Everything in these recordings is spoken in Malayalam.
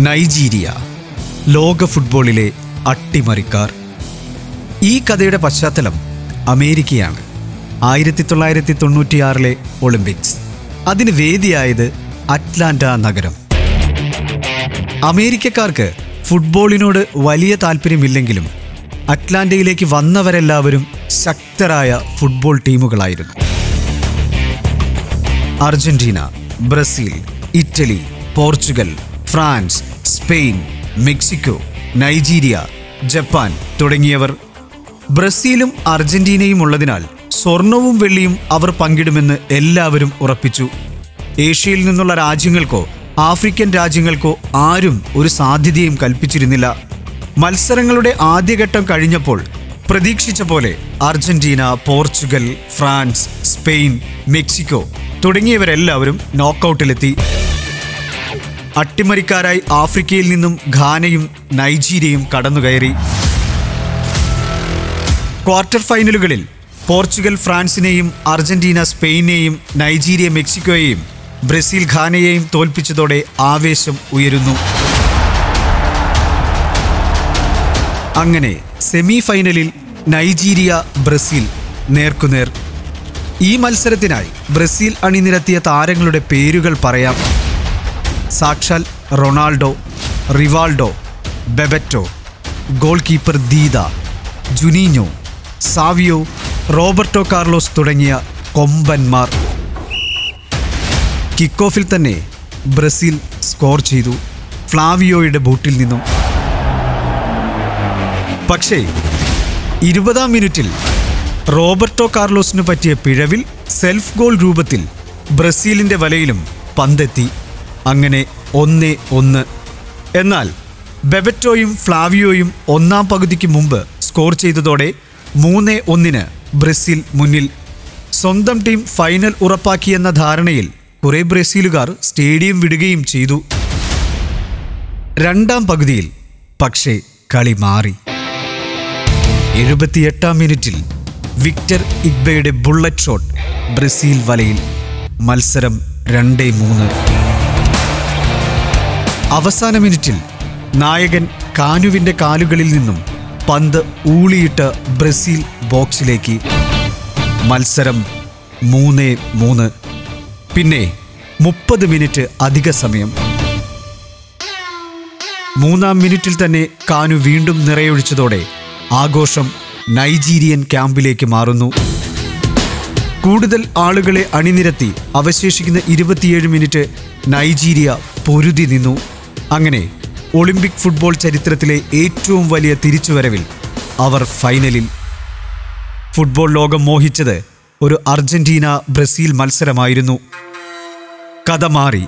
നൈജീരിയ ലോക ഫുട്ബോളിലെ അട്ടിമറിക്കാർ. ഈ കഥയുടെ പശ്ചാത്തലം അമേരിക്കയാണ്. ആയിരത്തി തൊള്ളായിരത്തി തൊണ്ണൂറ്റിയാറിലെ ഒളിമ്പിക്സ്. അതിന് വേദിയായത് അറ്റ്ലാന്റ നഗരം. അമേരിക്കക്കാർക്ക് ഫുട്ബോളിനോട് വലിയ താല്പര്യമില്ലെങ്കിലും അറ്റ്ലാന്റയിലേക്ക് വന്നവരെല്ലാവരും ശക്തരായ football ടീമുകളായിരുന്നു. Argentina Brazil Italy Portugal France Spain Mexico Nigeria Japan തുടങ്ങിയവർ ബ്രസീലും അർജന്റീനയും ഉള്ളതിനാൽ സ്വർണവും വെള്ളിയും അവർ പങ്കിടുമെന്ന് എല്ലാവരും ഉറപ്പിച്ചു. ഏഷ്യയിൽ നിന്നുള്ള രാജ്യങ്ങൾക്കോ ആഫ്രിക്കൻ രാജ്യങ്ങൾക്കോ ആരും ഒരു സാധ്യതയും കൽപ്പിച്ചിരുന്നില്ല. മത്സരങ്ങളുടെ ആദ്യഘട്ടം കഴിഞ്ഞപ്പോൾ പ്രതീക്ഷിച്ച പോലെ Argentina Portugal France Spain Mexico തുടങ്ങിയവരെല്ലാവരും നോക്കൌട്ടിലെത്തി അട്ടിമറിക്കാരായി ആഫ്രിക്കയിൽ നിന്നും ഘാനയും നൈജീരിയയും കടന്നുകയറി. ക്വാർട്ടർ ഫൈനലുകളിൽ പോർച്ചുഗൽ ഫ്രാൻസിനെയും അർജന്റീന സ്പെയിനെയും നൈജീരിയ മെക്സിക്കോയെയും ബ്രസീൽ ഘാനയെയും തോൽപ്പിച്ചതോടെ ആവേശം ഉയരുന്നു. അങ്ങനെ സെമി ഫൈനലിൽ നൈജീരിയ ബ്രസീൽ നേർക്കുനേർ. ഈ മത്സരത്തിനായി ബ്രസീൽ അണിനിരത്തിയ താരങ്ങളുടെ പേരുകൾ പറയാം. സാക്ഷാൽ Ronaldo Rivaldo Bebeto goalkeeper Dida Juninho Savio Roberto Carlos തുടങ്ങിയ കൊമ്പന്മാർ. കിക്ക് ഓഫിൽ തന്നെ ബ്രസീൽ സ്കോർ ചെയ്തു ഫ്ലാവിയോയുടെ ബൂട്ടിൽ നിന്നും. പക്ഷേ ഇരുപതാം മിനിറ്റിൽ റോബർട്ടോ കാർലോസിന് പറ്റിയ പിഴവിൽ സെൽഫ് ഗോൾ രൂപത്തിൽ ബ്രസീലിന്റെ വലയിലും പന്തെത്തി. അങ്ങനെ ഒന്നേ ഒന്ന്. എന്നാൽ ബെബറ്റോയും ഫ്ലാവിയോയും ഒന്നാം പകുതിക്ക് മുമ്പ് സ്കോർ ചെയ്തതോടെ മൂന്ന് ഒന്നിന് ബ്രസീൽ മുന്നിൽ. സ്വന്തം ടീം ഫൈനൽ ഉറപ്പാക്കിയെന്ന ധാരണയിൽ കുറെ ബ്രസീലുകാർ സ്റ്റേഡിയം വിടുകയും ചെയ്തു. രണ്ടാം പകുതിയിൽ പക്ഷേ കളി മാറി. എഴുപത്തിയെട്ടാം മിനിറ്റിൽ വിക്ടർ ഇഗ്ബയുടെ ബുള്ളറ്റ് ഷോട്ട് ബ്രസീൽ വലയിൽ. മത്സരം രണ്ടേ മൂന്ന്. അവസാന മിനിറ്റിൽ നായകൻ കാനുവിന്റെ കാലുകളിൽ നിന്നും പന്ത് ഊളിയിട്ട് ബ്രസീൽ ബോക്സിലേക്ക്. മത്സരം മൂന്ന് മൂന്ന്. പിന്നെ മുപ്പത് മിനിറ്റ് അധിക സമയം. മൂന്നാം മിനിറ്റിൽ തന്നെ കാനു വീണ്ടും നിറയൊഴിച്ചതോടെ ആഘോഷം നൈജീരിയൻ ക്യാമ്പിലേക്ക് മാറുന്നു. കൂടുതൽ ആളുകളെ അണിനിരത്തി അവശേഷിക്കുന്ന ഇരുപത്തിയേഴ് മിനിറ്റ് നൈജീരിയ പൊരുതി നിന്നു. അങ്ങനെ ഒളിമ്പിക് ഫുട്ബോൾ ചരിത്രത്തിലെ ഏറ്റവും വലിയ തിരിച്ചുവരവിൽ അവർ ഫൈനലിൽ ഫുട്ബോൾ ലോകം മോഹിച്ചത് ഒരു അർജന്റീന ബ്രസീൽ മത്സരമായിരുന്നു. കഥ മാറി.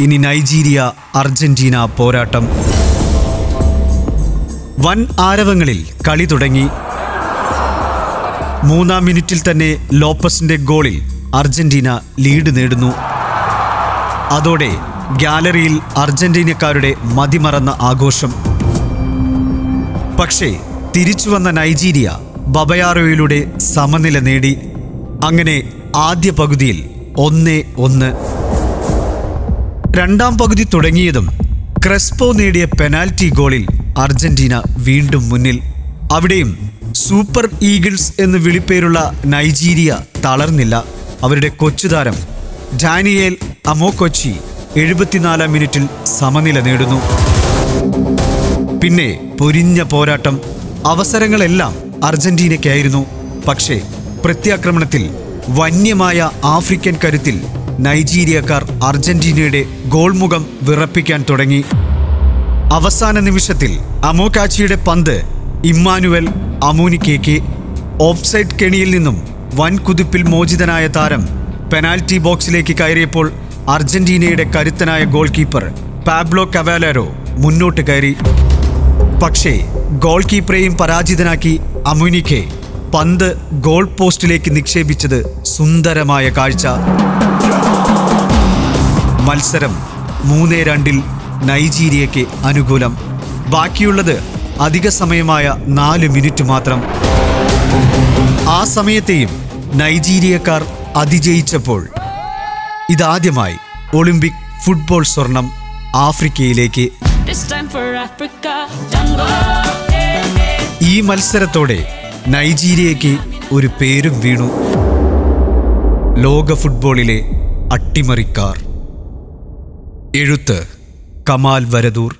ഇനി നൈജീരിയ അർജന്റീന പോരാട്ടം. വൻ ആരവങ്ങളിൽ കളി തുടങ്ങി. മൂന്നാം മിനിറ്റിൽ തന്നെ ലോപ്പസിന്റെ ഗോളിൽ അർജന്റീന ലീഡ് നേടുന്നു. അതോടെ ഗാലറിയിൽ അർജന്റീനക്കാരുടെ മതിമറന്ന ആഘോഷം. പക്ഷേ തിരിച്ചു വന്ന നൈജീരിയ ബബയാറോയിലൂടെ സമനില നേടി. അങ്ങനെ ആദ്യ പകുതിയിൽ ഒന്നേ ഒന്ന്. രണ്ടാം പകുതി തുടങ്ങിയതും ക്രെസ്പോ നേടിയ പെനാൽറ്റി ഗോളിൽ അർജന്റീന വീണ്ടും മുന്നിൽ. അവിടെയും സൂപ്പർ ഈഗിൾസ് എന്ന് വിളിപ്പേരുള്ള നൈജീരിയ തളർന്നില്ല. അവരുടെ കൊച്ചുതാരം ഡാനിയേൽ അമോക്കൊച്ചി എഴുപത്തിനാലാം മിനിറ്റിൽ സമനില നേടുന്നു. പിന്നെ പൊരിഞ്ഞ പോരാട്ടം. അവസരങ്ങളെല്ലാം അർജന്റീനയ്ക്കായിരുന്നു. പക്ഷേ പ്രത്യാക്രമണത്തിൽ വന്യമായ ആഫ്രിക്കൻ കരുത്തിൽ നൈജീരിയക്കാർ അർജന്റീനയുടെ ഗോൾമുഖം വിറപ്പിക്കാൻ തുടങ്ങി. അവസാന നിമിഷത്തിൽ അമോകാച്ചിയുടെ പന്ത് ഇമ്മാനുവൽ അമൂനിക്കേക്ക്. ഓഫ്സൈഡ് കെണിയിൽ നിന്നും വൻ കുതിപ്പിൽ മോചിതനായ താരം പെനാൽറ്റി ബോക്സിലേക്ക് കയറിയപ്പോൾ അർജന്റീനയുടെ കരുത്തനായ ഗോൾ കീപ്പർ പാബ്ലോ കവാലറോ മുന്നോട്ട് കയറി. പക്ഷേ ഗോൾ കീപ്പറെയും പരാജിതനാക്കി അമുനിക്കെ പന്ത് ഗോൾ പോസ്റ്റിലേക്ക് നിക്ഷേപിച്ചത് സുന്ദരമായ കാഴ്ച. മത്സരം മൂന്നേ രണ്ടിൽ നൈജീരിയയ്ക്ക് അനുകൂലം. ബാക്കിയുള്ളത് അധിക സമയമായ നാല് മിനിറ്റ് മാത്രം. ആ സമയത്തെയും നൈജീരിയക്കാർ അതിജയിച്ചപ്പോൾ ഇതാദ്യമായി ഒളിമ്പിക് ഫുട്ബോൾ സ്വർണം ആഫ്രിക്കയിലേക്ക്. ഈ മത്സരത്തോടെ നൈജീരിയയ്ക്ക് ഒരു പേരും വീണു. ലോക ഫുട്ബോളിലെ അട്ടിമറിക്കാർ. എഴുത്ത് കമാൽ വരദൂർ.